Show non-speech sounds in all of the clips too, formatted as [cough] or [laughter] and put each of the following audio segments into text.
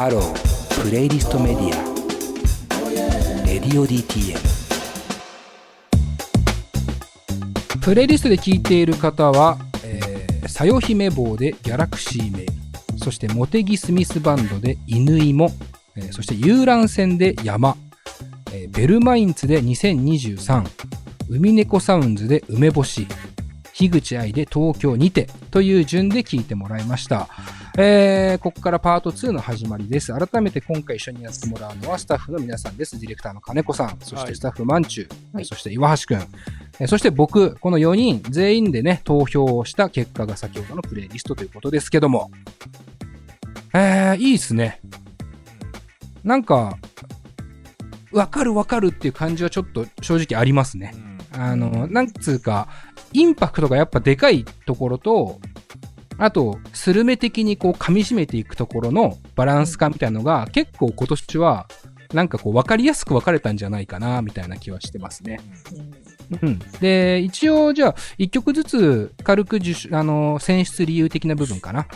ハロープレイリストメディア。レディオ DTM プレイリストで聴いている方は、えー、さよ姫坊でギャラクシーメイル。そしてモテギスミスバンドで犬芋、えー、そして遊覧船で山、えー、ベルマインツで2023海猫サウンズで梅干し。樋口愛で東京にて。という順で聞いてもらいました。えー、ここからパート2の始まりです。改めて今回一緒にやってもらうのはスタッフの皆さんです。ディレクターの金子さん、そしてスタッフマンチュそして岩橋くん、えー、そして僕、この4人全員でね、投票をした結果が先ほどのプレイリストということですけども、えー、いいっすね。なんか、わかるわかるっていう感じはちょっと正直ありますね。あの、なんつうか、インパクトがやっぱでかいところと、あと、スルメ的にこう噛み締めていくところのバランス感みたいなのが結構今年はなんかこう分かりやすく分かれたんじゃないかなみたいな気はしてますね。うん。で、一応じゃあ一曲ずつ軽くあの選出理由的な部分かな。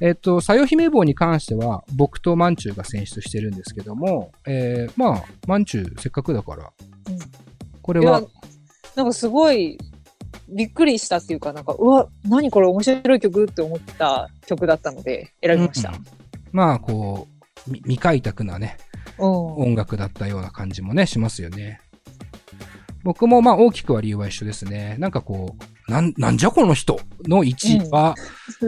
えっ、と、さよ姫坊に関しては僕とマンチューが選出してるんですけども、えー、まあ、マンチューせっかくだから、うん、これは。なんかすごいびっくりしたっていうか、なんか、うわ、何これ面白い曲って思った曲だったので選びました。うん、まあ、こう、未開拓なね、音楽だったような感じもね、しますよね。僕もまあ大きくは理由は一緒ですね。なんかこう、なん、なんじゃこの人の1は、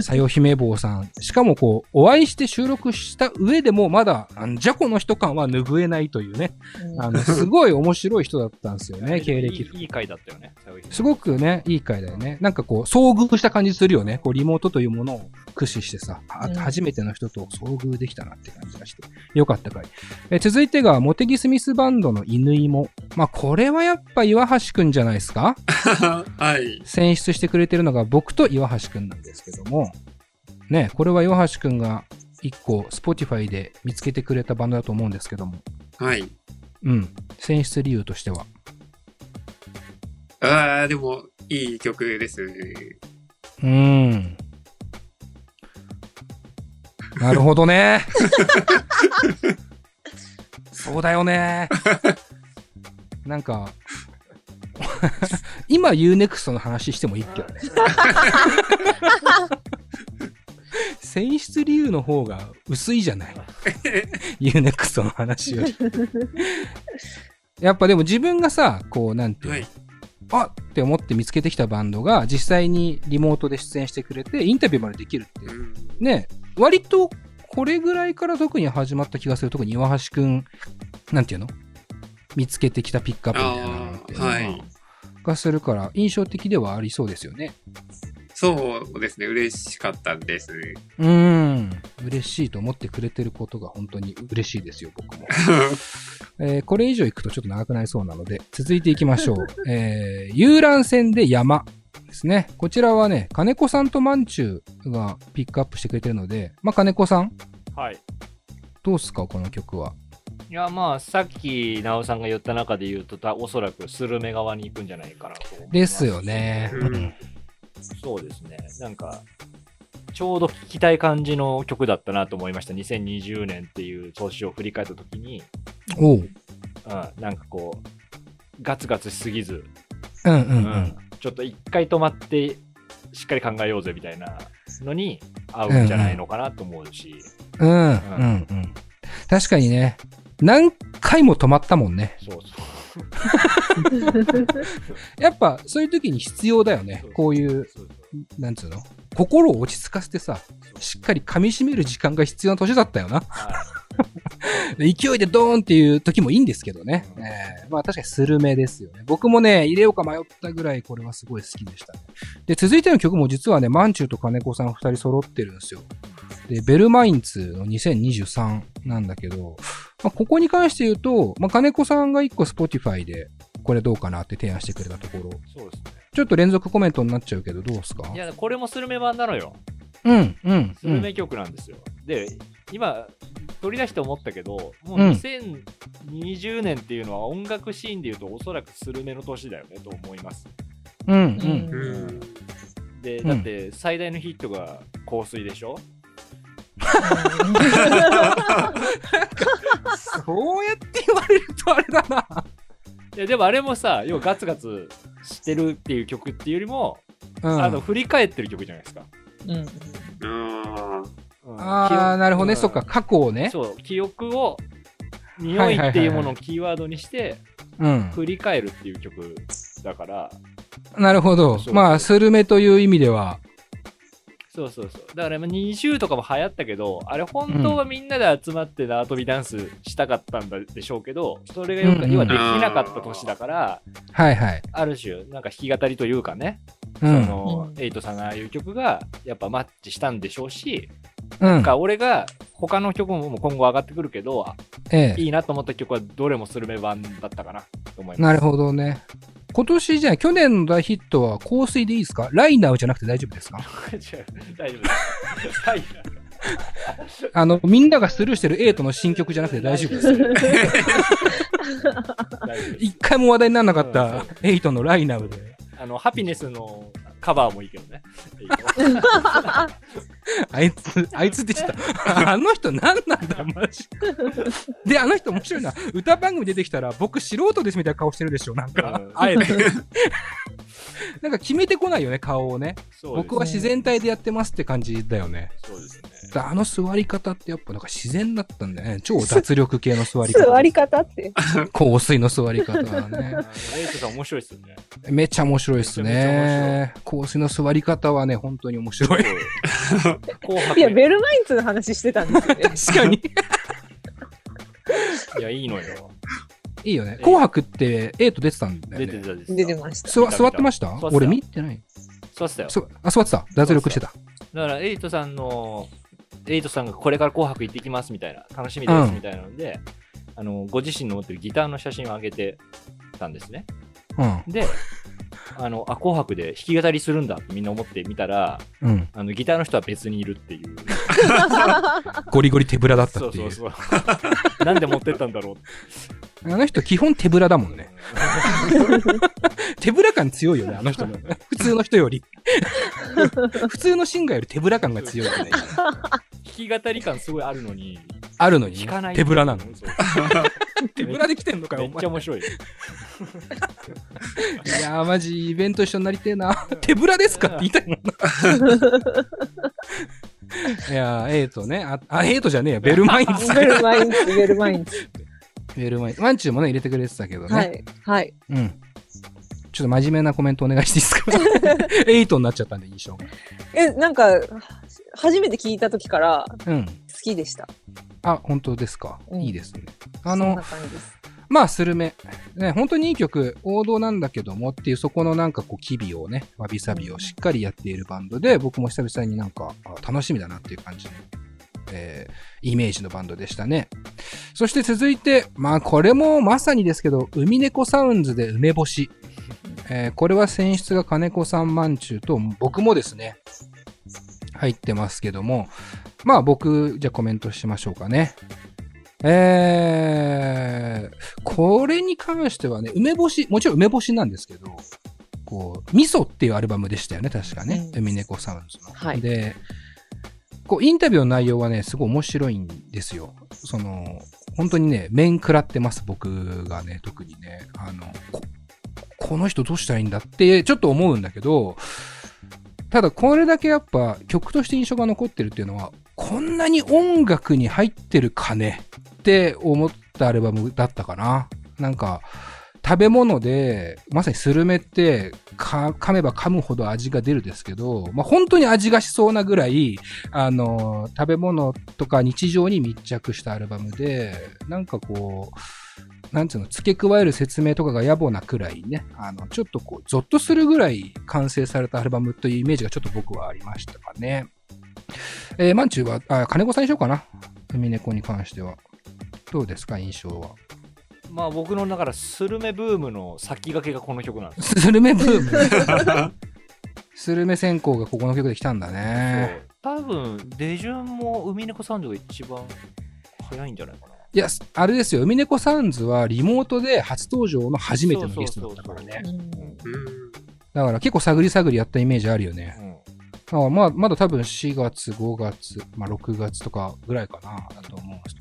さよ姫坊さん。しかもこう、お会いして収録した上でも、まだ、なんじゃこの人感は拭えないというね。あの、すごい面白い人だったんですよね、経歴。いい回だったよね。すごくね、いい回だよね。なんかこう、遭遇した感じするよね。こう、リモートというものを駆使してさ、初めての人と遭遇できたなって感じがして。よかった回。え続いてが、モテギスミスバンドの犬芋。まあ、これはやっぱ岩橋くんじゃないですか？[laughs] はい。選出してくれてるのが僕と岩橋くんなんですけども、ね、これは岩橋くんが一個 Spotify で見つけてくれたバンドだと思うんですけども。はい。うん。選出理由としては。ああ、でも、いい曲ですね。うん。なるほどね。[laughs] そうだよね。なんか、今 UNEXT の話してもいいけどね。選出理由の方が薄いじゃない ?UNEXT の話より。やっぱでも自分がさ、こう、なんていうの、はい、あって思って見つけてきたバンドが実際にリモートで出演してくれてインタビューまでできるっていう。ね、割とこれぐらいから特に始まった気がする。特に岩橋くん、なんていうの？見つけてきたピックアップみたいな。はい。がするから、印象的ではありそうですよね。そうですね、嬉しかったです。うん、嬉しいと思ってくれてることが本当に嬉しいですよ、僕も。[laughs] えー、これ以上行くとちょっと長くなりそうなので、続いていきましょう。[laughs] えー、遊覧船で山ですね。こちらはね、金子さんとまんちゅうがピックアップしてくれてるので、まあ、金子さん？はい。どうすか、この曲は？いや、まあ、さっき、なおさんが言った中で言うと、おそらくスルメ側に行くんじゃないかなと思います。ですよね。うん、そうですね。なんか、ちょうど聴きたい感じの曲だったなと思いました。2020年っていう年を振り返ったときに。おう。うん、なんかこう、ガツガツしすぎず、うんうんうん。うん、ちょっと一回止まって、しっかり考えようぜみたいなのに合うんじゃないのかなと思うし。うん、うん、うん、うん。確かにね、何回も止まったもんね。そうそう。やっぱそういう時に必要だよね。こういう、なんつうの？心を落ち着かせてさ、しっかり噛み締める時間が必要な年だったよな。[laughs] 勢いでドーンっていう時もいいんですけどね。えー、まあ確かにスルメですよね。僕もね、入れようか迷ったぐらいこれはすごい好きでしたね。で、続いての曲も実はね、マンチューと金子さん二人揃ってるんですよ。で、ベルマインツの2023なんだけど、まあ、ここに関して言うと、まあ、金子さんが一個 Spotify で、これどうかなって提案してくれたところ。そうですね。ちょっと連続コメントになっちゃうけど、どうですか？いや、これもスルメ版なのよ。うん、うん。スルメ曲なんですよ。うん、で、今、取り出して思ったけど、もう2020年っていうのは音楽シーンでいうと、おそらくスルメの年だよねと思います。うん、うん。で、だって最大のヒットが香水でしょ？そうやって言われるとあれだな。いやでもあれもさ要はガツガツしてるっていう曲っていうよりも、うん、あの振り返ってる曲じゃないですか、うん。あうんあーなるほどね、うんそっか、過去をね。そう記憶を匂いっていうものをキーワードにしてうん。振り返るっていう曲だからなるほどまあ、スルメという意味では。そうそうそうだからまあ20とかも流行ったけどあれ本当はみんなで集まって縄跳びダンスしたかったんだでしょうけどそれがよく今できなかった年だからはいはい。ある種なんか弾き語りというかね、うん。そのうんエイトさんがああいう曲がやっぱマッチしたんでしょうし、うん。なんか俺が他の曲も今後上がってくるけどええ。いいなと思った曲はどれもスルメ版だったかなと思います。なるほどね。今年じゃあ、去年の大ヒットは香水でいいですか？ライナーじゃなくて大丈夫ですか？[laughs] 大丈夫です。はい。あの、みんながスルーしてるエイトの新曲じゃなくて大丈夫です。一回も話題にならなかっうんたエイトのライナーで。あの、ハピネスのカバーもいいけどね。[laughs] [laughs] あいつ、あいつって言ってた。[laughs] あの人何なんだ、マジ。で、あの人面白いな。歌番組出てきたら、僕素人ですみたいな顔してるでしょ、なんか。うんあえて。[laughs] なんか決めてこないよね、顔をね。僕は自然体でやってますって感じだよね。そうですね。だあの座り方ってやっぱなんか自然だったんだよね。超脱力系の座り方。座り方って。香水の座り方はね。エイトさん面白いですよね。めっちゃ面白いっすね。香水の座り方はね、本当に面白い。紅白いや、ベルマインツの話してたんですよね。[laughs] 確かに。[laughs] いや、いいのよ。いいよね。紅白ってエイト出てたんだよね。出てたです。出てました。座座ってました？俺見てない。そうっすよ。そあ、座ってた？脱力してた？だから、エイトさんの、エイトさんがこれから紅白行ってきますみたいな、楽しみですみたいなので、あの、ご自身の持ってるギターの写真を上げてたんですね。うん。で、あの、あ、紅白で弾き語りするんだってみんな思ってみたら、うん。あの、ギターの人は別にいるっていう。[laughs] ゴリゴリ手ぶらだったっていう。そうそうそう。[laughs] なんで持ってったんだろう。あの人基本手ぶらだもんね。手ぶら感強いよね、あの人の。[laughs] 普通の人より。普通のシンガーより手ぶら感が強いよね。弾き語り感すごいあるのに、あるのに弾かない。手ぶらなの。[laughs] 手ぶらで来てんのかよ、めっちゃ。面白い。いやー、マジ、イベント一緒になりてえな。[laughs] 手ぶらですかって言いたいもんな。[laughs] いやー、エイトね。あ、あエイトじゃねえや。ベルマインツ。ベルマインツ、ベルマインツ。ベルマインツ。ワンチューもね、入れてくれてたけどね。はい。はい。うん。ちょっと真面目なコメントお願いしていいですか？[laughs] エイトになっちゃったんで、印象が。え、なんか、初めて聞いた時からうん。好きでした。あ、本当ですか？うんいいですね。あの。まあ、スルメ。ね、本当にいい曲、王道なんだけどもっていう、そこのなんかこう、機微をね、わびさびをしっかりやっているバンドで、僕も久々になんか、あ楽しみだなっていう感じの、えーイメージのバンドでしたね。そして続いて、まあ、これもまさにですけど、海猫サウンズで梅干し。えーこれは選出が金子さんまんちゅうと、僕もですね、入ってますけども、まあ僕、じゃあコメントしましょうかね。えー、これに関してはね、梅干し、もちろん梅干しなんですけど、こう、味噌っていうアルバムでしたよね、確かね。うん海猫サウンズの。はいで、こう、インタビューの内容はね、すごい面白いんですよ。その、本当にね、面食らってます、僕がね、特にね。あの、こ、の人どうしたらいいんだって、ちょっと思うんだけど、ただこれだけやっぱ曲として印象が残ってるっていうのは、こんなに音楽に入ってるかねって思ったアルバムだったかな。なんか、食べ物で、まさにスルメって、噛めば噛むほど味が出るですけど、まあ、本当に味がしそうなぐらい、あの、食べ物とか日常に密着したアルバムで、なんかこう、なんつうの、付け加える説明とかが野暮なくらいね、あの、ちょっとこう、ゾッとするぐらい完成されたアルバムというイメージがちょっと僕はありましたかね。えー、マンチューは、あ、金子さんにしようかな。海猫に関しては。どうですか、印象は。まあ僕の中からスルメブームの先駆けがこの曲なんですスルメブーム。[laughs] スルメ先行がここの曲で来たんだね。多分出順も海猫サウンドが一番早いんじゃないかないや、あれですよ、海猫サウンズはリモートで初登場の初めてのゲストだったからね。うんうん。だから結構探り探りやったイメージあるよね。あまあ、まだ多分4月、5月、まあ6月とかぐらいかな、だと思うんです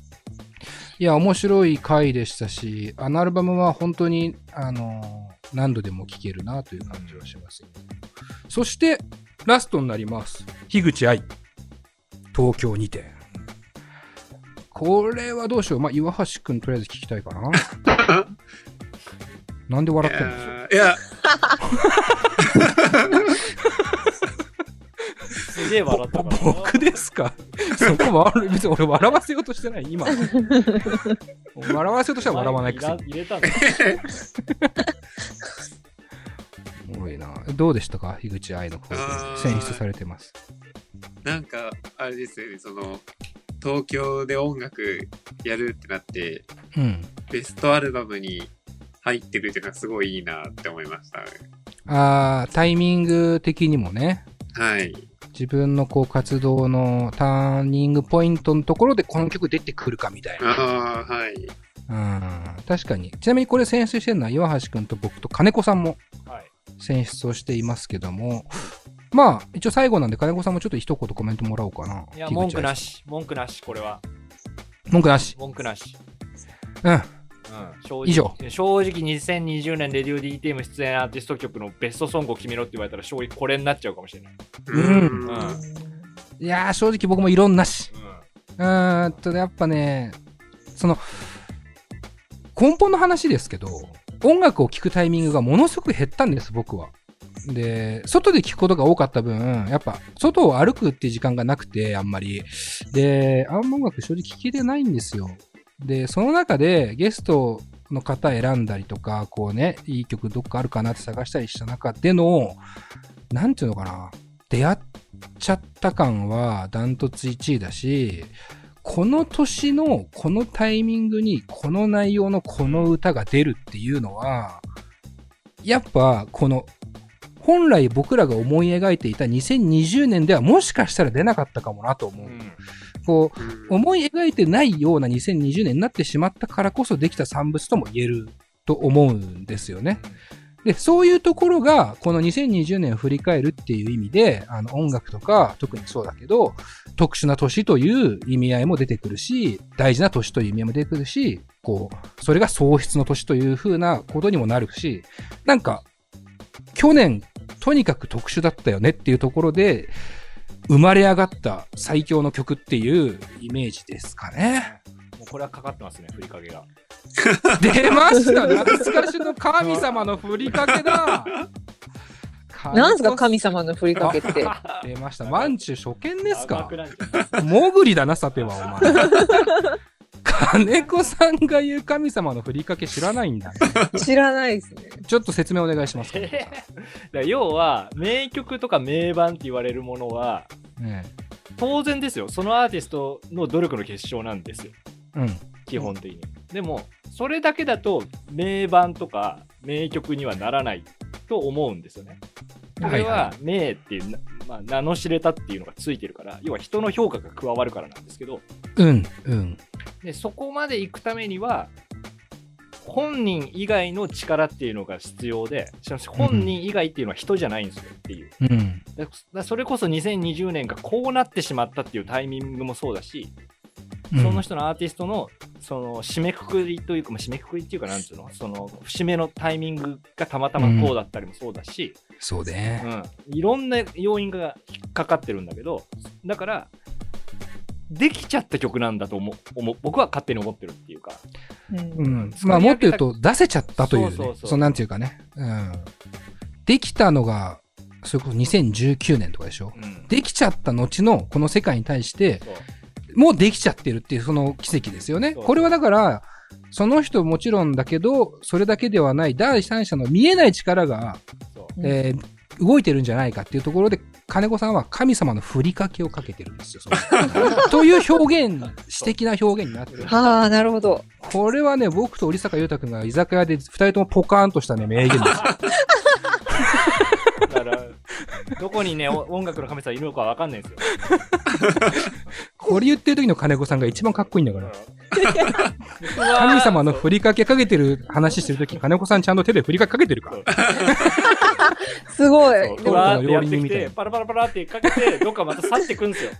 いや、面白い回でしたし、あのアルバムは本当に、あのー何度でも聴けるなという感じはします。そして、ラストになります。樋口愛。東京にて。これはどうしよう。まあ、岩橋くんとりあえず聞きたいかな。[laughs] なんで笑ってんの？いや、すげえ笑ったからな。僕ですか？そこ笑う別に俺笑わせようとしてない今。笑わせようとしたら笑わないくせに。入れたんだ。すごいな。どうでしたか？樋口愛の選出されてます。なんか、あれですよね、その、東京で音楽やるってなって、うん。ベストアルバムに入ってるっていうのはすごいいいなって思いましたね。あータイミング的にもね、はい。自分のこう活動のターニングポイントのところでこの曲出てくるかみたいな。ああ、はい。うん。確かに。ちなみにこれ選出してるのは岩橋くんと僕と金子さんもはい。選出をしていますけども、まあ、一応最後なんで金子さんもちょっと一言コメントもらおうかな。いや、文句なし。文句なし、これは。文句なし？文句なし。うん。うん、正直以上正直2020年レディオ DTM 出演アーティスト曲のベストソングを決めろって言われたら正直これになっちゃうかもしれない。うんうんいやー、正直僕も異論なし。うんうーんと、やっぱね、その、根本の話ですけど、音楽を聴くタイミングがものすごく減ったんです、僕は。で、外で聴くことが多かった分、やっぱ、外を歩くっていう時間がなくて、あんまり。で、あんま音楽正直聴けてないんですよ。で、その中でゲストの方選んだりとか、こうね、いい曲どっかあるかなって探したりした中での、なんていうのかな、出会っちゃった感はダントツ1位だし、この年のこのタイミングにこの内容のこの歌が出るっていうのは、やっぱこの本来僕らが思い描いていた2020年ではもしかしたら出なかったかもなと思う。うんこう、うん思い描いてないような2020年になってしまったからこそできた産物とも言えると思うんですよね。で、そういうところが、この2020年を振り返るっていう意味で、あの音楽とか、特にそうだけど、特殊な年という意味合いも出てくるし、大事な年という意味合いも出てくるし、こう、それが喪失の年という風なことにもなるし、なんか、去年、とにかく特殊だったよねっていうところで、生まれ上がった最強の曲っていうイメージですかね。もうこれはかかってますね、ふりかけが。出ました懐かしの神様のふりかけだなんすか神様のふりかけって。[laughs] 出ました。マンチュ初見ですか？モグリだな、さては、お前。金子さんが言う神様のふりかけ知らないんだね。知らないですね。ちょっと説明お願いします。金子さんだから要は名曲とか名盤って言われるものはね当然ですよそのアーティストの努力の結晶なんですようん。基本的に、でもそれだけだと名盤とか名曲にはならないと思うんですよねこれは名っていうな、まあ、名の知れたっていうのがついてるから要は人の評価が加わるからなんですけどうん、うん。でそこまで行くためには本人以外の力っていうのが必要でしかし本人以外っていうのは人じゃないんですよっていう。うん。だだそれこそ2020年がこうなってしまったっていうタイミングもそうだし、その人のアーティストのその締めくくりというか、まあ、締めくくりっていうかなんつうの？その節目のタイミングがたまたまこうだったりもそうだし、そううね。ん。いろんな要因が引っかかってるんだけどだからできちゃった曲なんだと思う思う僕は勝手に思ってるっていうかうんうん。まあ、もっと言うと、出せちゃったというね。そうそうそうそうなんていうかね。うん。できたのが、それこそ2019年とかでしょ。うんできちゃった後のこの世界に対して、もうできちゃってるっていうその奇跡ですよね。そうこれはだから、その人もちろんだけど、それだけではない第三者の見えない力が、えー動いてるんじゃないかっていうところで、金子さんは神様のふりかけをかけてるんですよ。[laughs] という表現、詩的な表現になってる。はあ、なるほど。これはね、僕と織坂優太くんが居酒屋で二人ともポカーンとしたね、名言です [laughs] どこにねお音楽の神様いるのかわかんないんですよここれ言ってる時の金子さんが一番かっこいいんだから。神神様のふりかけかけてる話してる時金子さんちゃんと手でふりかけかけてるから。すごい。でもふわーってやって料理人みたいなきて、パラパラパラってかけて、どっかまた去ってくんですよ。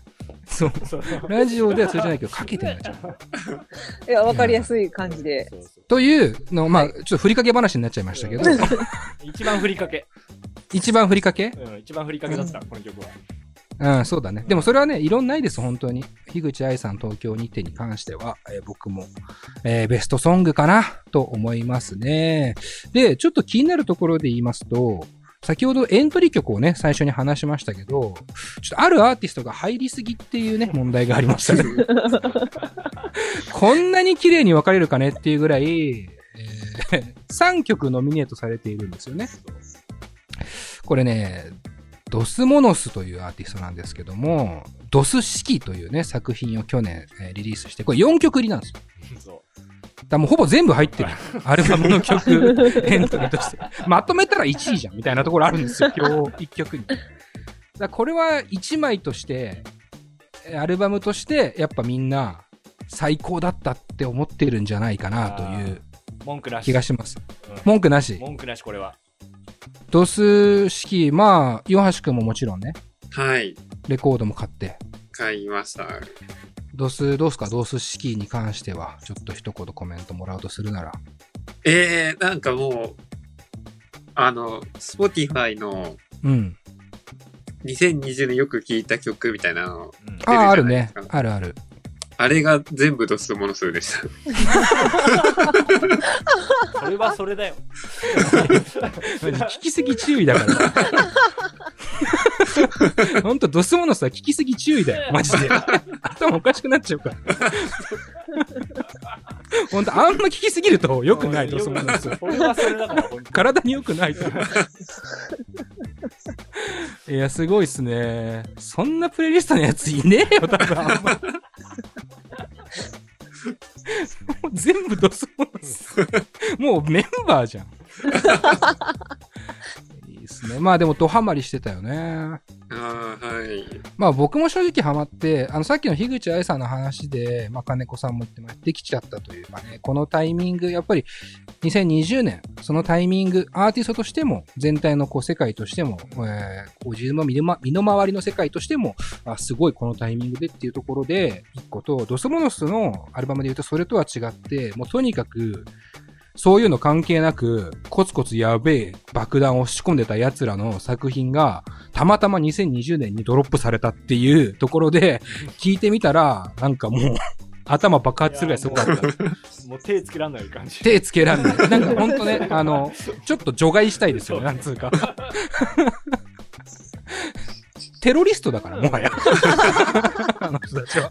そう。そうラジオではそれじゃないけど、かけてんだよ。いや、わかりやすい感じで。というの、まあ、ちょっとふりかけ話になっちゃいましたけど、[laughs] 一番ふりかけ。一番ふりかけ？うん、一番ふりかけだった、この曲は。うん、そうだね。でもそれはね、いろんないです、本当に。樋口愛さん東京にてに関しては、えー僕も、えーベストソングかなと思いますね。で、ちょっと気になるところで言いますと、先ほどエントリー曲をね、最初に話しましたけど、ちょっとあるアーティストが入りすぎっていうね、問題がありましたね。[laughs] こんなに綺麗に分かれるかねっていうぐらい、えー3曲ノミネートされているんですよね。これね、ドスモノスというアーティストなんですけども、ドス式というね、作品を去年、えーリリースして、これ4曲入りなんですよ。そう。だもうほぼ全部入ってる。アルバムの曲、[laughs] エントリーとして。まとめたら1位じゃん、みたいなところあるんですよ、[laughs] 今日1曲に。だこれは1枚として、えーアルバムとして、やっぱみんな最高だったって思ってるんじゃないかなという文句なし。気がします。うん文句なし。文句なし、これは。ドス式、まあ、岩橋くんももちろんね、はい。レコードも買って、買いました。ドス、どうすか？ドス式に関しては、ちょっと一言コメントもらうとするなら。えー、なんかもう、あの、Spotify のうん。2020年よく聴いた曲みたいなの、うんああ、ある出るじゃないでねすか。あるある。あれが全部ドスモノ数でした。それはそれだよ。聞きすぎ注意だから。ほんと、ドスモノスは聞きすぎ注意だよ。マジで。頭おかしくなっちゃうから。ほんと、あんま聞きすぎると良くない、ドスモノス。それはそれだから、本当に体に良くないと思う。いや、すごいっすね。そんなプレイリストのやついねえよ、多分。もう全部ドスモノス。もうメンバーじゃん。[laughs] ですね。まあでも、ドハマりしてたよね。ああ、はい。まあ僕も正直ハマって、あのさっきの樋口愛さんの話で、まあ金子さんも言ってましたできちゃったというかね、このタイミング、やっぱり2020年、そのタイミング、アーティストとしても、全体のこう世界としても、えーこう自分の身のま身の回りの世界としても、あすごいこのタイミングでっていうところで、一個と、ドスモノスのアルバムで言うとそれとは違って、もうとにかく、そういうの関係なく、コツコツやべえ爆弾を仕込んでた奴らの作品が、たまたま2020年にドロップされたっていう [laughs] ところで、聞いてみたら、なんかもう、[laughs] 頭爆発するぐらいすごかった。もう手つけらんない感じ。手つけらんない。[laughs] なんかほんとね、あの、ちょっと除外したいですよね、なんつうか。テロリストだから、もはや。あの人たちは。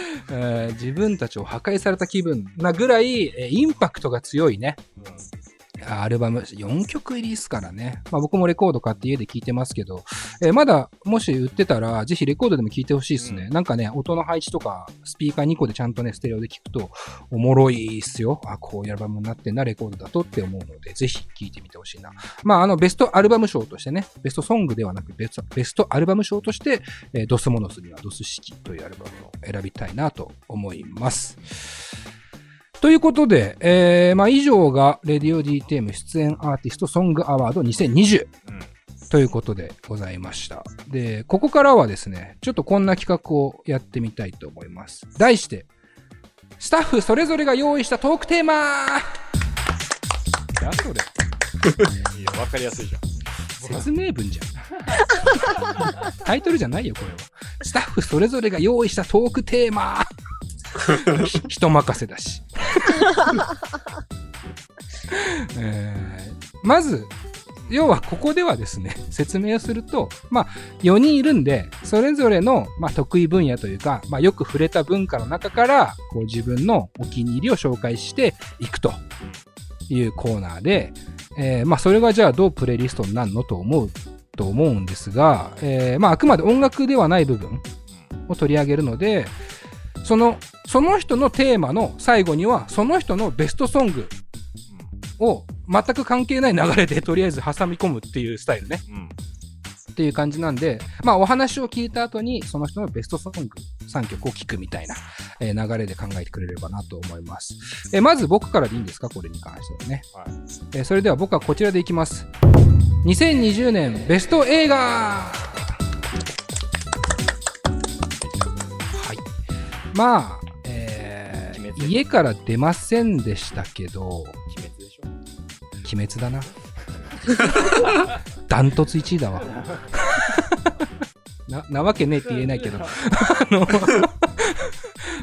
[laughs] え自分たちを破壊された気分なぐらい、えインパクトが強いね。うんアルバム4曲入りですからね。まあ僕もレコード買って家で聴いてますけど、えーまだもし売ってたら、ぜひレコードでも聴いてほしいですね。うなんかね、音の配置とか、スピーカー2個でちゃんとね、ステレオで聴くと、おもろいっすよ。あ、こういうアルバムになってんな、レコードだとって思うので、ぜひ聴いてみてほしいな。まああの、ベストアルバム賞としてね、ベストソングではなく、ベストベストアルバム賞として、えードスモノスにはドス式というアルバムを選びたいなと思います。ということで、えー、まあ以上が、レディオ DTM 出演アーティストソングアワード2020うんということでございました。で、ここからはですね、ちょっとこんな企画をやってみたいと思います。題して、スタッフそれぞれが用意したトークテーマやそれ、いいよ、わかりやすいじゃん。説明文じゃん。タイトルじゃないよ、これは。スタッフそれぞれが用意したトークテーマひ [laughs] 人任せだし。まず、要はここではですね、[laughs] 説明をすると、まあ、4人いるんで、それぞれの、まあ、得意分野というか、まあ、よく触れた文化の中から、こう自分のお気に入りを紹介していくというコーナーで、えーまあ、それがじゃあどうプレイリストになるのと思う、と思うんですが、えーまあ、あくまで音楽ではない部分を取り上げるので、その、その人のテーマの最後には、その人のベストソングを全く関係ない流れでとりあえず挟み込むっていうスタイルね。うん。っっていう感じなんで、まあお話を聞いた後にその人のベストソング3曲を聞くみたいな、えー流れで考えてくれればなと思います。えーまず僕からでいいんですか？これに関してはね。はいえーそれでは僕はこちらでいきます。2020年ベスト映画まあ、えー家から出ませんでしたけど、鬼滅でしょ鬼滅だな。[laughs] ダントツ1位だわ。[laughs] な、なわけねえって言えないけど。[laughs] あの、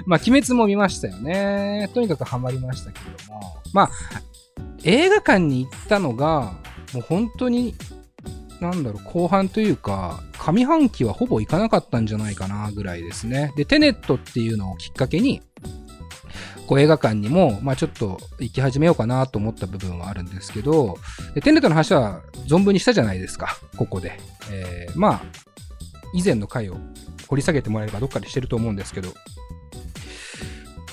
まあ、鬼滅も見ましたよね。とにかくハマりましたけれども。まあ、映画館に行ったのが、もう本当に、なんだろう、後半というか、上半期はほぼ行かなかったんじゃないかな、ぐらいですね。で、テネットっていうのをきっかけに、こう映画館にも、まあちょっと行き始めようかなと思った部分はあるんですけど、でテネットの話は存分にしたじゃないですか、ここで。えーまあ、以前の回を掘り下げてもらえればどっかでしてると思うんですけど、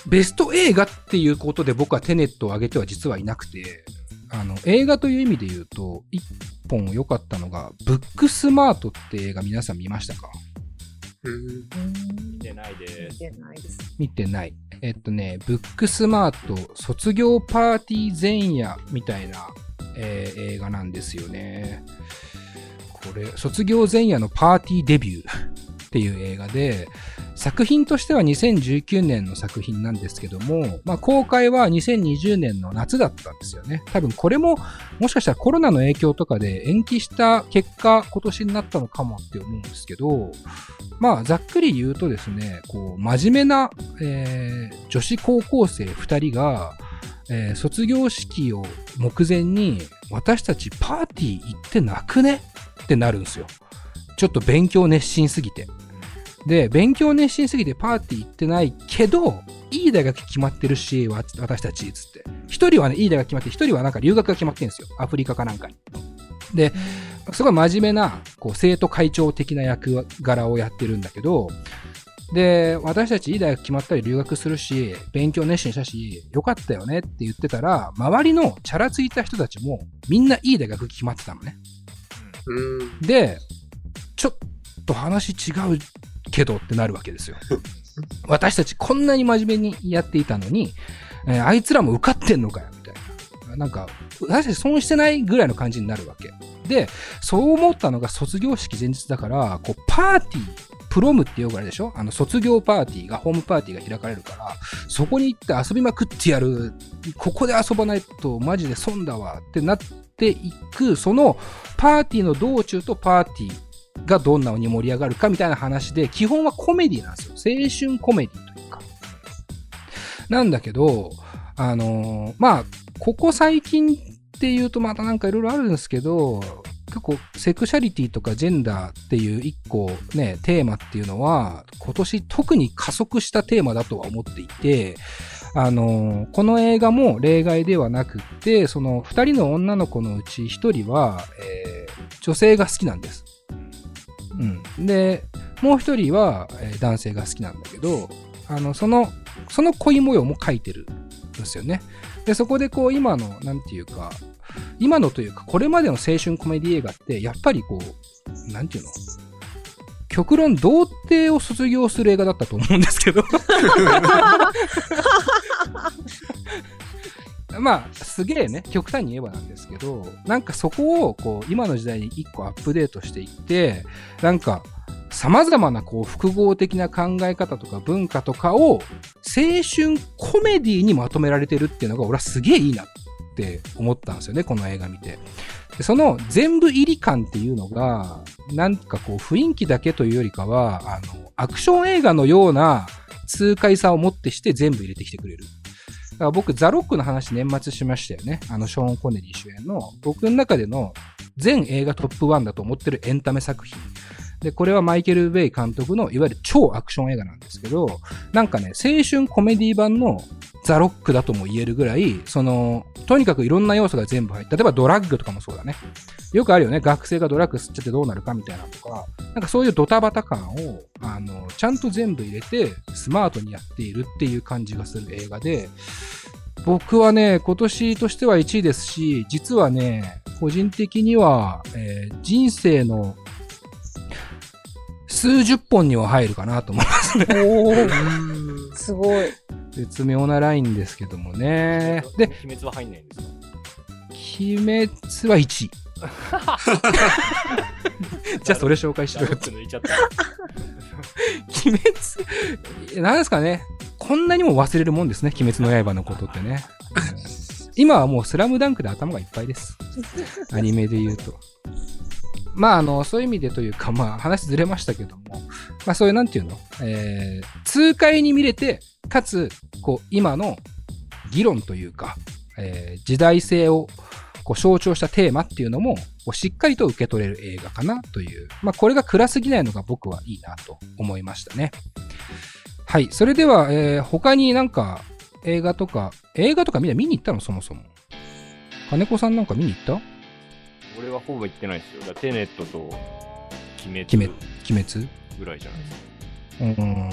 ベスト映画っていうことで僕はテネットを挙げては実はいなくて、あの、映画という意味で言うと、一本良かったのが、ブックスマートって映画皆さん見ましたか？うん見てないです見てないです。見てない。えっとね、ブックスマート卒業パーティー前夜みたいな、えー映画なんですよね。これ、卒業前夜のパーティーデビューっていう映画で、作品としては2019年の作品なんですけども、まあ公開は2020年の夏だったんですよね。多分これももしかしたらコロナの影響とかで延期した結果今年になったのかもって思うんですけど、まあざっくり言うとですね、こう真面目な、えー女子高校生2人が、えー卒業式を目前に私たちパーティー行ってなくね？ってなるんですよ。ちょっと勉強熱心すぎて。で、勉強熱心すぎてパーティー行ってないけど、いい大学決まってるし、わ私たち、つって。一人はね、いい大学決まって、一人はなんか留学が決まってるんですよ。アフリカかなんかに。で、すごい真面目な、こう、生徒会長的な役柄をやってるんだけど、で、私たちいい大学決まったり留学するし、勉強熱心したし、よかったよねって言ってたら、周りのチャラついた人たちも、みんないい大学決まってたのね。うんで、ちょっと話違うけどってなるわけですよ。[laughs] 私たちこんなに真面目にやっていたのに、えーあいつらも受かってんのかよ、みたいな。なんか、私たち損してないぐらいの感じになるわけ。で、そう思ったのが卒業式前日だから、こう、パーティー、プロムってよくあるでしょ？あの、卒業パーティーが、ホームパーティーが開かれるから、そこに行って遊びまくってやる。ここで遊ばないとマジで損だわってなっていく、そのパーティーの道中とパーティーがどんなに盛り上がるかみたいな話で、基本はコメディなんですよ。青春コメディというか。なんだけど、あのーまあ、ここ最近っていうとまたなんかいろいろあるんですけど、結構セクシャリティとかジェンダーっていう一個ね、テーマっていうのは、今年特に加速したテーマだとは思っていて、あのこの映画も例外ではなくって、その二人の女の子のうち一人は、えー女性が好きなんです。うん。で、もう一人は、えー男性が好きなんだけど、あの、その、その恋模様も描いてるんですよね。で、そこでこう、今の、なんていうか、今のというか、これまでの青春コメディ映画って、やっぱりこう、なんていうの？極論、童貞を卒業する映画だったと思うんですけど。[laughs] [laughs] まあ、すげえね、極端に言えばなんですけど、なんかそこを、こう、今の時代に一個アップデートしていって、なんか、様々なこう複合的な考え方とか文化とかを青春コメディにまとめられてるっていうのが俺はすげえいいなって思ったんですよね、この映画見て。でその全部入り感っていうのが、なんかこう雰囲気だけというよりかは、あの、アクション映画のような痛快さをもってして全部入れてきてくれる。だから僕、ザ・ロックの話年末しましたよね。あの、ショーン・コネリー主演の、僕の中での全映画トップ1だと思ってるエンタメ作品。で、これはマイケル・ベイ監督のいわゆる超アクション映画なんですけど、なんかね、青春コメディ版のザ・ロックだとも言えるぐらい、その、とにかくいろんな要素が全部入って、例えばドラッグとかもそうだね。よくあるよね。学生がドラッグ吸っちゃってどうなるかみたいなとか、なんかそういうドタバタ感を、あの、ちゃんと全部入れて、スマートにやっているっていう感じがする映画で、僕はね、今年としては1位ですし、実はね、個人的には、えー人生の数十本には入るかなと思いますね。お [laughs] すごい。絶妙なラインですけどもね。で、秘密は入んないんですか？鬼滅は1位。[laughs] じゃあそれ紹介しろよダロック抜いちゃった。鬼滅、なんですかね。こんなにも忘れるもんですね。鬼滅の刃のことってね。う [laughs] ん今はもうスラムダンクで頭がいっぱいです。アニメで言うと。まあ、あの、そういう意味でというか、まあ、話ずれましたけども、まあ、そういう、なんていうの？えー、痛快に見れて、かつ、こう、今の議論というか、えー時代性をこう象徴したテーマっていうのも、こうしっかりと受け取れる映画かなという、まあ、これが暗すぎないのが僕はいいなと思いましたね。はい。それでは、えー他になんか映画とか、映画とかみんな見に行ったの？そもそも。金子さんなんか見に行った？俺はほぼ行ってないですよ。だテネットと鬼滅鬼滅鬼滅？ぐらいじゃないですか。うん。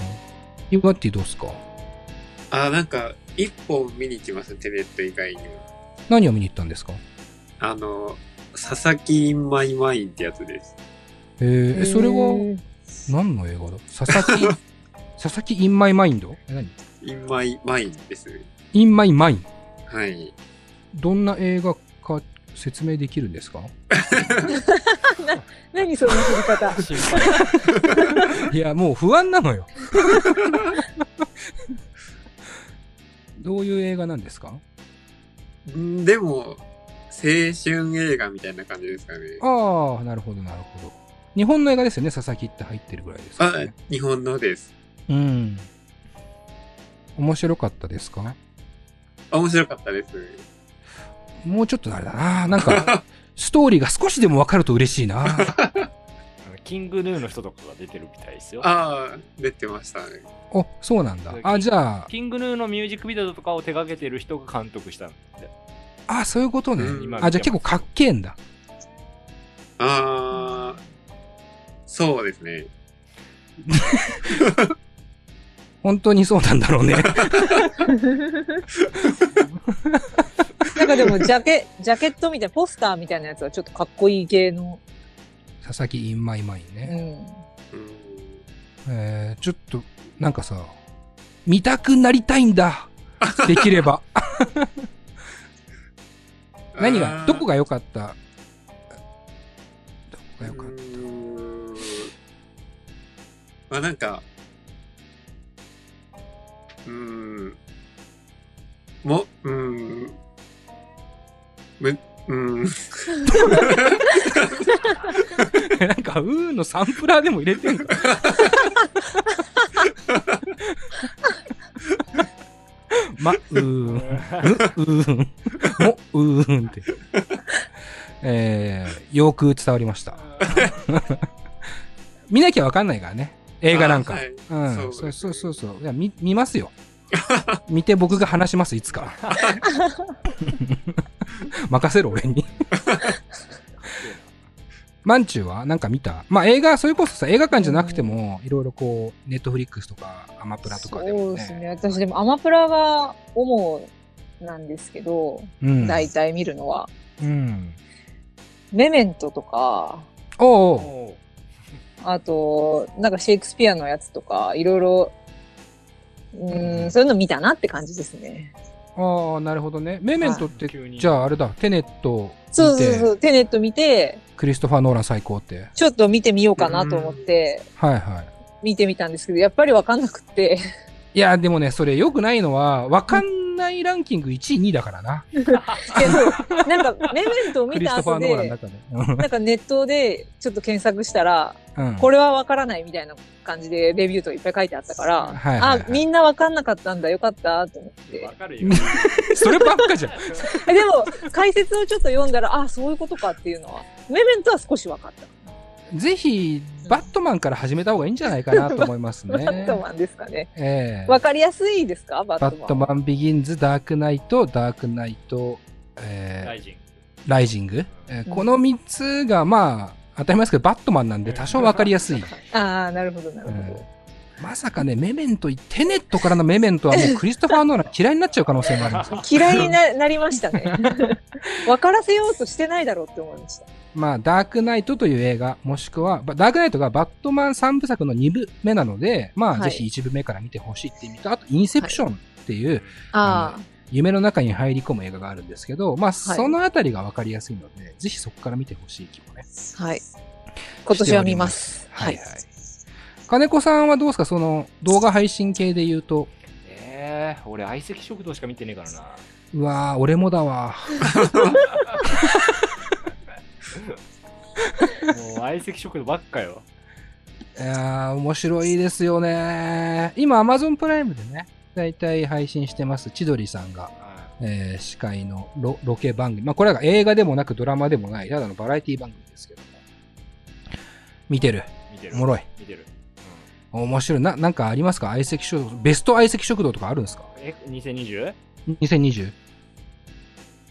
ユガッティどうっすか？あ、なんか、一本見に行きました、テネット以外にも。何を見に行ったんですか？あの、佐々木インマイマインってやつです。えー、えそれは？何の映画だ？佐々木、[laughs] 佐々木インマイマインド？え何？インマイマインです。インマイマイン。はい。どんな映画か説明できるんですか？[laughs] 何その振り方？[laughs] いや、もう不安なのよ。[laughs] どういう映画なんですか？んでも、青春映画みたいな感じですかね。ああ、なるほど、なるほど。日本の映画ですよね、佐々木って入ってるぐらいですよあね。、日本のです。うん。面白かったですか？あ面白かったです。もうちょっとあれだな。なんか、[laughs] ストーリーが少しでもわかると嬉しいな。[laughs] キングヌーの人とかが出てるみたいですよ。ああ、出てましたね。お、そうなんだ。あ、じゃあ、キングヌーのミュージックビデオとかを手掛けてる人が監督したんで。あ、そういうことね。うん今あ、じゃあ結構かっけえんだ。ああ、そうですね。[laughs] 本当にそうなんだろうね。かでも、ジャケ、[laughs] ジャケットみたいな、ポスターみたいなやつはちょっとかっこいい系の。佐々木インマイマインうね。ん。うんえー、ちょっと、なんかさ、見たくなりたいんだ。[laughs] できれば。何あが、ーどこが良かった？どこが良かっうーんまあなんか、うーん、も、うーん、む、うーん、た [laughs] なんか、うーのサンプラーでも入れてんか。[laughs] ま、うーん。む、うーん。も、うーんって。えー、よく伝わりました。[laughs] 見なきゃわかんないからね。映画なんか。あはいうん。そうそうそうそう。いや、見、見ますよ。見て僕が話します、いつか。[laughs] 任せろ、俺に。[laughs] マンチューはなんか見た？まあ映画、それこそさ、映画館じゃなくても、いろいろこう、ネットフリックスとか、アマプラとかでもそうですね。ね。私でもアマプラが主なんですけど、うん。大体見るのは。うん。メメントとか、おうおうおあと、なんかシェイクスピアのやつとか、いろいろ、うーん、そういうの見たなって感じですね。ああ、なるほどね。メメントって、じゃああれだ、テネットそう見て、そう。そう、テネット見て、クリストファー・ノーラン最高って。ちょっと見てみようかなと思って、はいはい。見てみたんですけど、やっぱりわかんなくって、いや、でもね、それ良くないのは、わかんないランキング1位、2位だからな。けど、なんか、メメントをク見た後で。なんかネットでちょっと検索したら、うん。これはわからないみたいな感じでレビューとかいっぱい書いてあったから、はいはいはいあ、みんなわかんなかったんだ、よかった、と思ってわ。かるよ。そればっかじゃん。え [laughs] でも、解説をちょっと読んだら、あ、そういうことかっていうのは、メメントは少しわかった。ぜひ、バットマンから始めた方がいいんじゃないかなと思いますね。[laughs] バットマンですかね。ええわかりやすいですか？バットマン。バットマンビギンズ、ダークナイト、ダークナイト、えーライジング。ライジング、えーうんこの3つが、まあ、当たり前ですけど、バットマンなんで多少わかりやすい。[laughs] ああ、なるほど、なるほど。まさかね、メメント、テネットからのメメントはもう [laughs] クリストファー・ノーラン嫌いになっちゃう可能性もあるんですよ。嫌いにななりましたね。分からせようとしてないだろうって思いました。まあ、ダークナイトという映画、もしくは、ばダークナイトがバットマン3部作の2部目なので、まあ、はいぜひ1部目から見てほしいっていう意味と、あと、インセプションっていう、あ夢の中に入り込む映画があるんですけど、まあ、そのあたりがわかりやすいので、ぜひそこから見てほしい気もね。あ、はい。今年は見ます。はいい。ははい。金子さんはどうですか？その動画配信系で言うと。えー、俺相席食堂しか見てねえからなうわー、俺もだわ。[laughs] [laughs] もう相席食堂ばっかよいやー、面白いですよね。今、Amazon プライムでね、だいたい配信してます、千鳥さんが、えー司会のロロケ番組。まあ、これは映画でもなくドラマでもない、ただのバラエティ番組ですけども。見てる。見てるおもろい。見てる、面白い。な、なんかありますか？相席食堂。ベスト相席食堂とかあるんですか？う？ん、え 2020? 2020?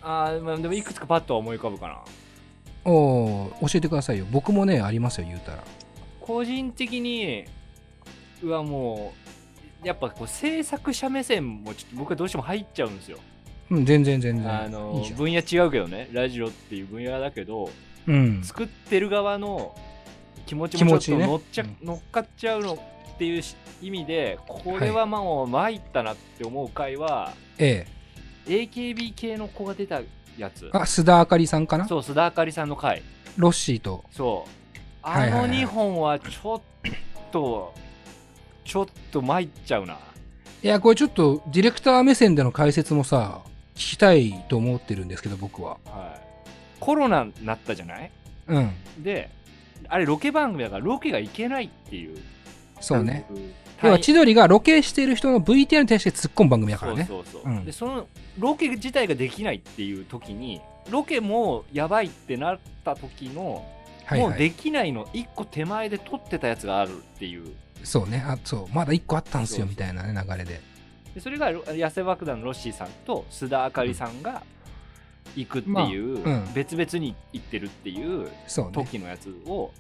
あー、まあでもいくつかパッとは思い浮かぶかなおー教えてくださいよ。僕もね、ありますよ、言うたら。個人的にうわもうやっぱこう制作者目線もちょっと僕はどうしても入っちゃうんですよ、うん、全然全然。あの分野違うけどねラジオっていう分野だけどうん。作ってる側の気持ちもちょっと乗っちゃ、ね乗っかっちゃうのっていうし意味でこれはもう参ったなって思う回は、え AKB 系の子が出たやつえ。あ、須田あかりさんかな？そう須田あかりさんの回ロッシーと。そうあの2本はちょっとちょっと参っちゃうないや、これちょっと、ディレクター目線での解説もさ、聞きたいと思ってるんですけど、僕は。はい、コロナになったじゃない？うん。であれロケ番組だからロケが行けないっていうそうね。うん要は、千鳥がロケしてる人の VTR に対して突っ込む番組だからね。そうそうそう、うんでそのロケ自体ができないっていう時にロケもやばいってなった時の、はいはい。もうできないの1個手前で撮ってたやつがあるっていうそうね。あ、そう。まだ一個あったんすよ、みたいなね、流れで。でそれが痩せ爆弾のロッシーさんと須田あかりさんが行くっていう、まあうん別々に行ってるっていう。時のやつを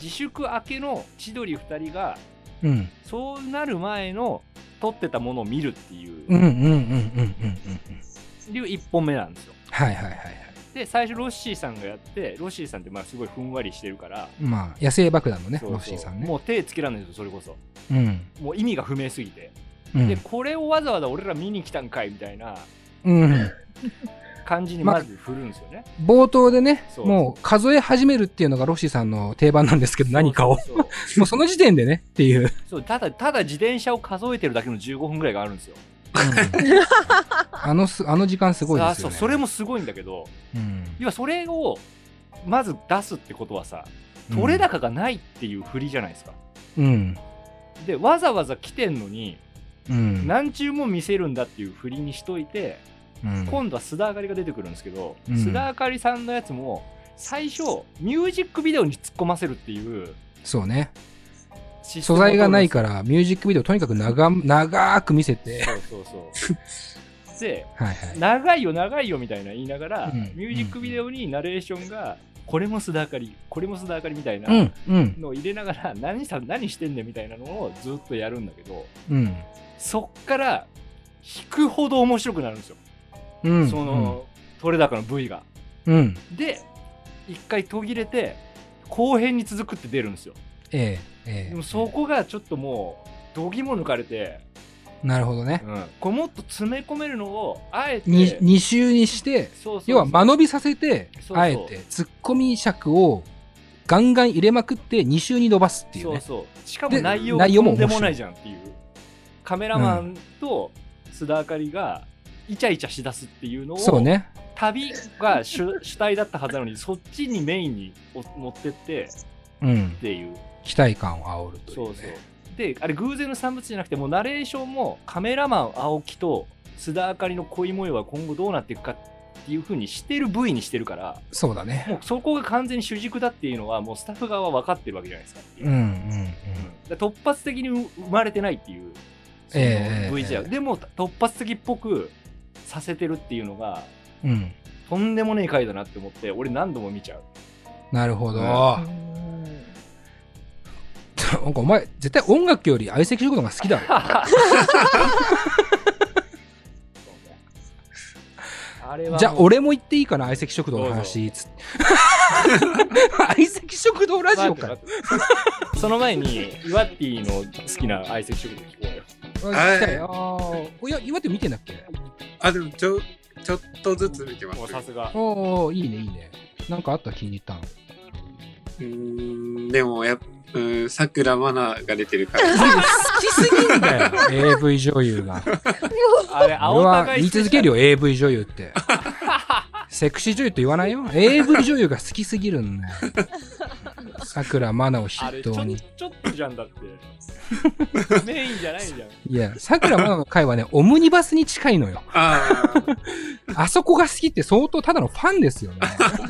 自粛明けの千鳥2人がうん。そうなる前の撮ってたものを見るっていう,、うんうんうんうんうんうんうん。いう1本目なんですよはいはいはいはい。で最初ロッシーさんがやってロッシーさんってまあすごいふんわりしてるからまあ、野生爆弾のね、ロッシーさんね。もう手つけらんないんですよそれこそうん。もう意味が不明すぎて、うんでこれをわざわざ俺ら見に来たんかいみたいなうん。感じにまず振るんですよね、冒頭でね、もう数え始めるっていうのがロッシーさんの定番なんですけど、何かを。[laughs] もうその時点でね、っていう。そうただただ自転車を数えてるだけの15分ぐらいがあるんですよあのす、あの時間すごいですよね。あそうそれもすごいんだけどうん、要はそれをまず出すってことはさ取れ高がないっていう振りじゃないですか、うん。でわざわざ来てんのにうん。何注も見せるんだっていう振りにしといて、うん今度は須田あかりが出てくるんですけど、うん。須田あかりさんのやつも最初ミュージックビデオに突っ込ませるっていうそうね。素材がない取から、ミュージックビデオとにかく長、長く見せて、そうそうそう。[laughs] ではいはい。長いよ長いよみたいな言いながら、うん。ミュージックビデオにナレーションがこれも須田あかりこれも須田あかりみたいなうん、うん、のを入れながら何さ何してんねんみたいなのをずっとやるんだけどうん。そっから引くほど面白くなるんですよ、うん。その取れ高の部位が。うん、うん。で一回途切れて後編に続くって出るんですよええ、ええ。でもそこがちょっともう度肝抜かれて、なるほどね。うん、これもっと詰め込めるのをあえてに二週にして、要は間延びさせて、あえて、ツッコミ尺をガンガン入れまくって2週に伸ばすっていうね。そうそうしかも内容もとんでもないじゃんっていうカメラマンと須田あかりがイチャイチャしだすっていうのをそうね。旅が主 [laughs] 主体だったはずなのにそっちにメインにお持ってってうんっ。ていう期待感を煽るという、ね。そうそうであれ偶然の産物じゃなくてもうナレーションもカメラマン青木と須田あかりの恋模様は今後どうなっていくかっていう風にしてる部位にしてるからそうだね。もうそこが完全に主軸だっていうのはもうスタッフ側は分かってるわけじゃないですかううん、うん、うん。で突発的に生まれてないっていうそのええ V 字、でも突発的っぽくさせてるっていうのがうん。とんでもねえ回だなって思って俺何度も見ちゃうなるほど。うんうんなんかお前、絶対音楽より相席食堂が好きだろ。じゃあ俺も言っていいかな、相席食堂の話。つって相席食堂ラジオかその前に、イワッティの好きな相席食堂聞こうよ。あ来たよあーいや、岩手見てんだっけ？あ、でもちょ、ちょっとずつ見てますもう。さすが。おおいいね、いいね。なんかあった？気に入ったの。うーん、でもやっうーん、さくらまなが出てるから。[laughs] 好きすぎんだよ、AV 女優が。[laughs] あれ、俺青は言い続けるよ、AV 女優って。セクシー女優って言わないよ。AV 女優が好きすぎるんだよ。さくらまなをあれ、ちょ筆頭に。ちょっとじゃんだって。メインじゃないじゃん。いや、さくらまなの回はね、オムニバスに近いのよ。ああ、あそこが好きって相当ただのファンですよね。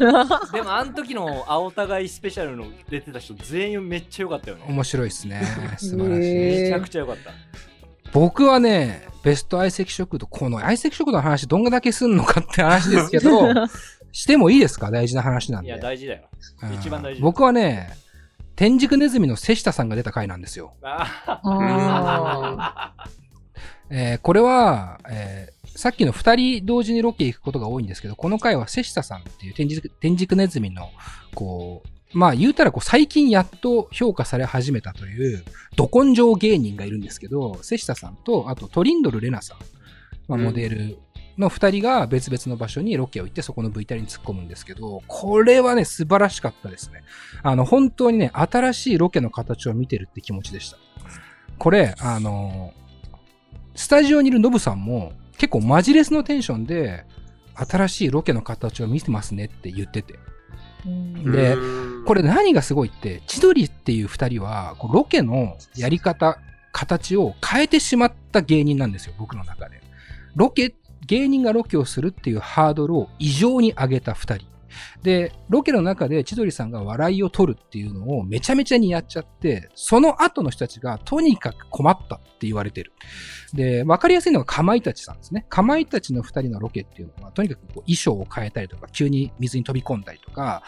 [laughs] でも、あの時の青互いスペシャルの出てた人、全員めっちゃ良かったよね。面白いですね。[laughs] 素晴らしい。めちゃくちゃ良かった。僕はね、ベスト相席食堂、この相席食堂の話どんだけすんのかって話ですけど、[laughs] してもいいですか？大事な話なんで。いや、大事だよ。うん一番大事僕はね、天竺ネズミの瀬下さんが出た回なんですよ。ああえーこれは、えーさっきの二人同時にロケ行くことが多いんですけど、この回は瀬下さんっていう天竺天竺ネズミの、こう、まあ言うたらこう最近やっと評価され始めたという、ど根性芸人がいるんですけど、瀬下さんと、あとトリンドルレナさん、まあ、うんモデルの二人が別々の場所にロケを行ってそこの VTR に突っ込むんですけど、これはね、素晴らしかったですね。あの、本当にね、新しいロケの形を見てるって気持ちでした。これ、あの、スタジオにいるノブさんも結構マジレスのテンションで、新しいロケの形を見てますねって言ってて。ーでうんこれ何がすごいって、千鳥っていう二人は、こうロケのやり方、形を変えてしまった芸人なんですよ、僕の中で。ロケ、芸人がロケをするっていうハードルを異常に上げた二人。で、ロケの中で千鳥さんが笑いを取るっていうのをめちゃめちゃにやっちゃって、その後の人たちがとにかく困ったって言われてる。で、わかりやすいのがかまいたちさんですね。かまいたちの二人のロケっていうのは、とにかくこう衣装を変えたりとか、急に水に飛び込んだりとか、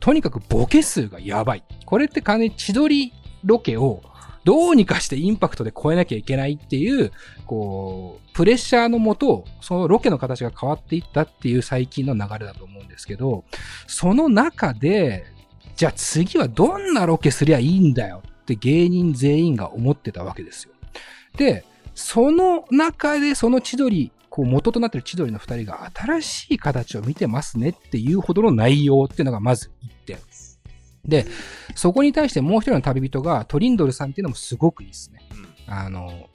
とにかくボケ数がやばい。これって完全に千鳥ロケをどうにかしてインパクトで超えなきゃいけないっていう、こう、プレッシャーのもと、そのロケの形が変わっていったっていう最近の流れだと思うんですけど、その中で、じゃあ次はどんなロケすりゃいいんだよって芸人全員が思ってたわけですよ。で、その中でその千鳥、こう元となっている千鳥の二人が新しい形を見てますねっていうほどの内容っていうのがまず一。で、そこに対してもう一人の旅人がトリンドルさんっていうのもすごくいいですね。あの、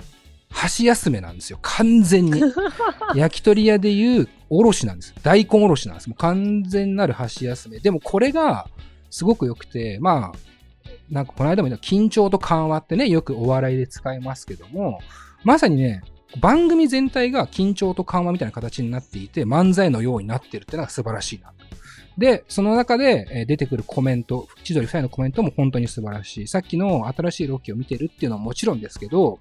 箸休めなんですよ。完全に。[laughs] 焼き鳥屋でいうおろしなんです。大根おろしなんです。もう完全なる箸休め。でもこれがすごく良くて、まあ、なんかこの間も緊張と緩和ってね、よくお笑いで使いますけども、まさにね、番組全体が緊張と緩和みたいな形になっていて、漫才のようになってるってのが素晴らしいなと。で、その中でえー出てくるコメント、千鳥二人のコメントも本当に素晴らしい。さっきの新しいロケを見てるっていうのはもちろんですけど、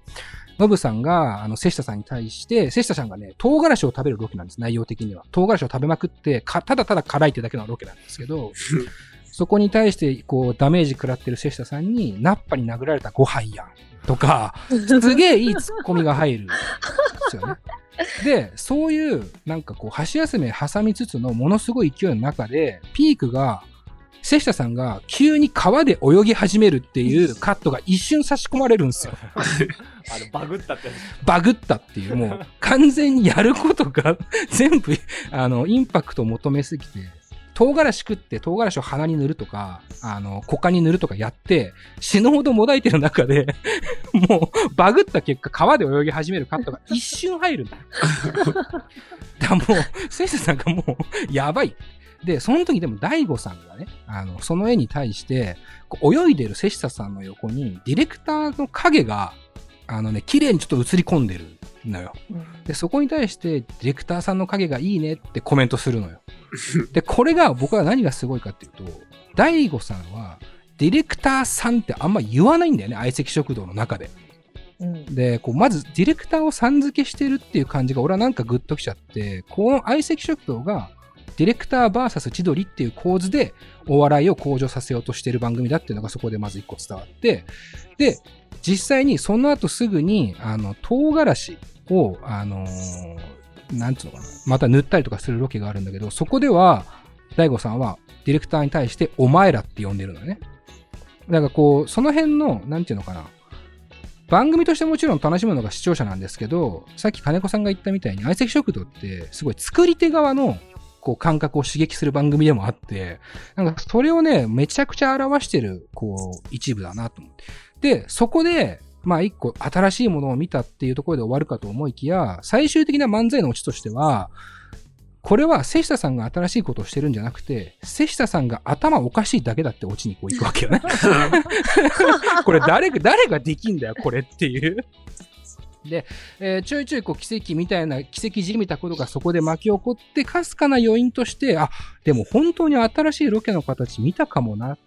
ノブさんが、あの、セシタさんに対して、セシタさんがね、唐辛子を食べるロケなんです、内容的には。唐辛子を食べまくって、かただただ辛いってだけのロケなんですけど、[laughs] そこに対して、こう、ダメージ食らってるセシタさんに、ナッパに殴られたご飯やん。とか、すげえいいツッコミが入るんですよね。で、そういう、なんかこう、箸休め挟みつつのものすごい勢いの中で、ピークが、瀬下さんが急に川で泳ぎ始めるっていうカットが一瞬差し込まれるんですよ。[laughs] あのバグったってバグったっていう、もう完全にやることが [laughs] 全部、あの、インパクトを求めすぎて、唐辛子食って唐辛子を鼻に塗るとか、あの、股間に塗るとかやって、死ぬほどもだいてる中で、[laughs] もうバグった結果、川で泳ぎ始めるカットが一瞬入るん [laughs] だよ。だもう、セイさんがもう、やばい。で、その時でも大悟さんがね、あの、その絵に対して、泳いでる瀬下さんの横に、ディレクターの影が、あのね、綺麗にちょっと映り込んでるのよ。で、そこに対して、ディレクターさんの影がいいねってコメントするのよ。[laughs] で、これが僕は何がすごいかっていうと、大悟さんは、ディレクターさんってあんま言わないんだよね、相席食堂の中で。うんで、こう、まずディレクターをさん付けしてるっていう感じが俺はなんかグッときちゃって、この相席食堂が、ディレクター VS 千鳥っていう構図でお笑いを向上させようとしてる番組だっていうのがそこでまず一個伝わって、で、実際にその後すぐに、あの、唐辛子を、あのーなんつうのかな、また塗ったりとかするロケがあるんだけど、そこでは、大悟さんはディレクターに対してお前らって呼んでるのね。だかこう、その辺の、なんていうのかな。番組としてもちろん楽しむのが視聴者なんですけど、さっき金子さんが言ったみたいに、相席食堂ってすごい作り手側のこう感覚を刺激する番組でもあって、なんかそれをね、めちゃくちゃ表してる、こう、一部だなと思って。で、そこで、まあ一個新しいものを見たっていうところで終わるかと思いきや、最終的な漫才のオチとしては、これは瀬下さんが新しいことをしてるんじゃなくて、瀬下さんが頭おかしいだけだってオチにこう行くわけよね。[laughs] これ誰が、誰ができんだよ、これっていう。で、えーちょいちょいこう奇跡みたいな、奇跡じみたことがそこで巻き起こって、かすかな余韻として、あ、でも本当に新しいロケの形見たかもなっ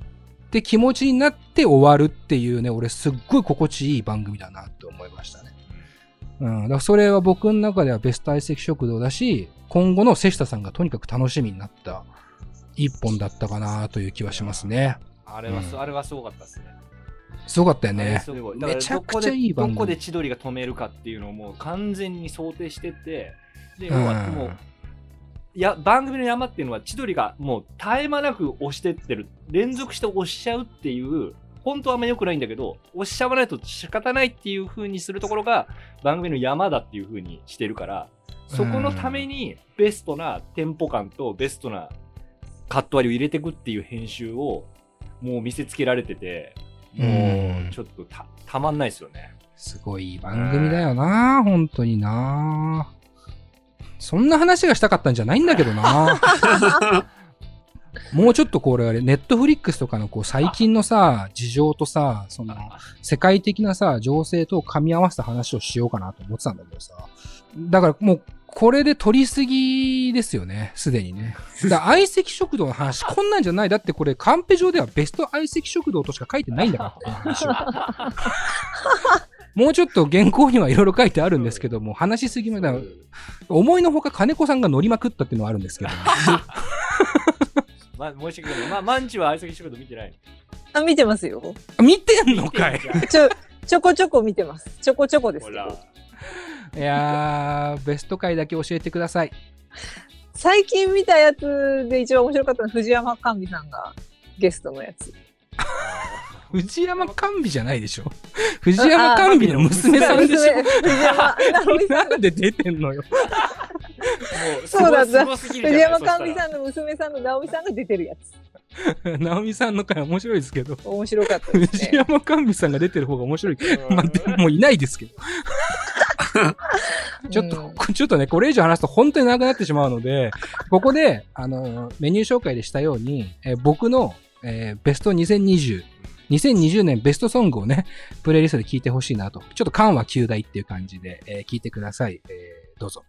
て気持ちになって終わるっていうね、俺すっごい心地いい番組だなって思いましたね。うん、だからそれは僕の中ではベスト相席食堂だし、今後の瀬下さんがとにかく楽しみになった一本だったかなという気はしますね。あれはす、うんあれはすごかったですね。すごかったよね。めちゃくちゃいい番組どこで千鳥が止めるかっていうのをもう完全に想定してて、で、うんもう、いや、番組の山っていうのは千鳥がもう絶え間なく押してってる。連続して押しちゃうっていう、本当はあんま良くないんだけど、押しちゃわないと仕方ないっていう風にするところが番組の山だっていう風にしてるから、そこのためにベストなテンポ感とベストなカット割りを入れていくっていう編集をもう見せつけられてて、もうんうちょっとたたまんないですよね。すごい番組だよな、本当にな。そんな話がしたかったんじゃないんだけどな。[laughs] もうちょっとこれ、ネットフリックスとかのこう最近のさ、事情とさ、その、世界的なさ、情勢と噛み合わせた話をしようかなと思ってたんだけどさ。だからもう、これで取りすぎですよね、すでにね。だから相席食堂の話、こんなんじゃない。だってこれ、カンペ上ではベスト相席食堂としか書いてないんだから、この話は。[laughs] もうちょっと原稿にはいろいろ書いてあるんですけども、話しすぎまで、思いのほか金子さんが乗りまくったっていうのはあるんですけど、[laughs] ま、申し訳ない。ま、マンチは相席仕事見てないあ、見てますよ。見てんのかいちょ、ちょこちょこ見てます。ちょこちょこです。いやー、ベスト回だけ教えてください。最近見たやつで一番面白かったのは藤山甘美さんがゲストのやつ。[laughs] 藤山甘美じゃないでしょ？藤山甘美の娘さんでしょ？さん [laughs] なんで出てんのよ。もうそうだすごすぎるじ藤山甘美さんの娘さんの直美さんが出てるやつ。[laughs] 直美さんの回面白いですけど、面白かったです藤ね。山甘美さんが出てる方が面白い。まあ、でももういないですけど。[laughs] ちょっと、うんちょっとね、これ以上話すと本当に長くなってしまうので、ここで、あの、メニュー紹介でしたように、えー僕の、えーベスト2020、2020年ベストソングをね、プレイリストで聴いてほしいなと。ちょっと緩和9大っていう感じで、えー聞いてください。えーどうぞ。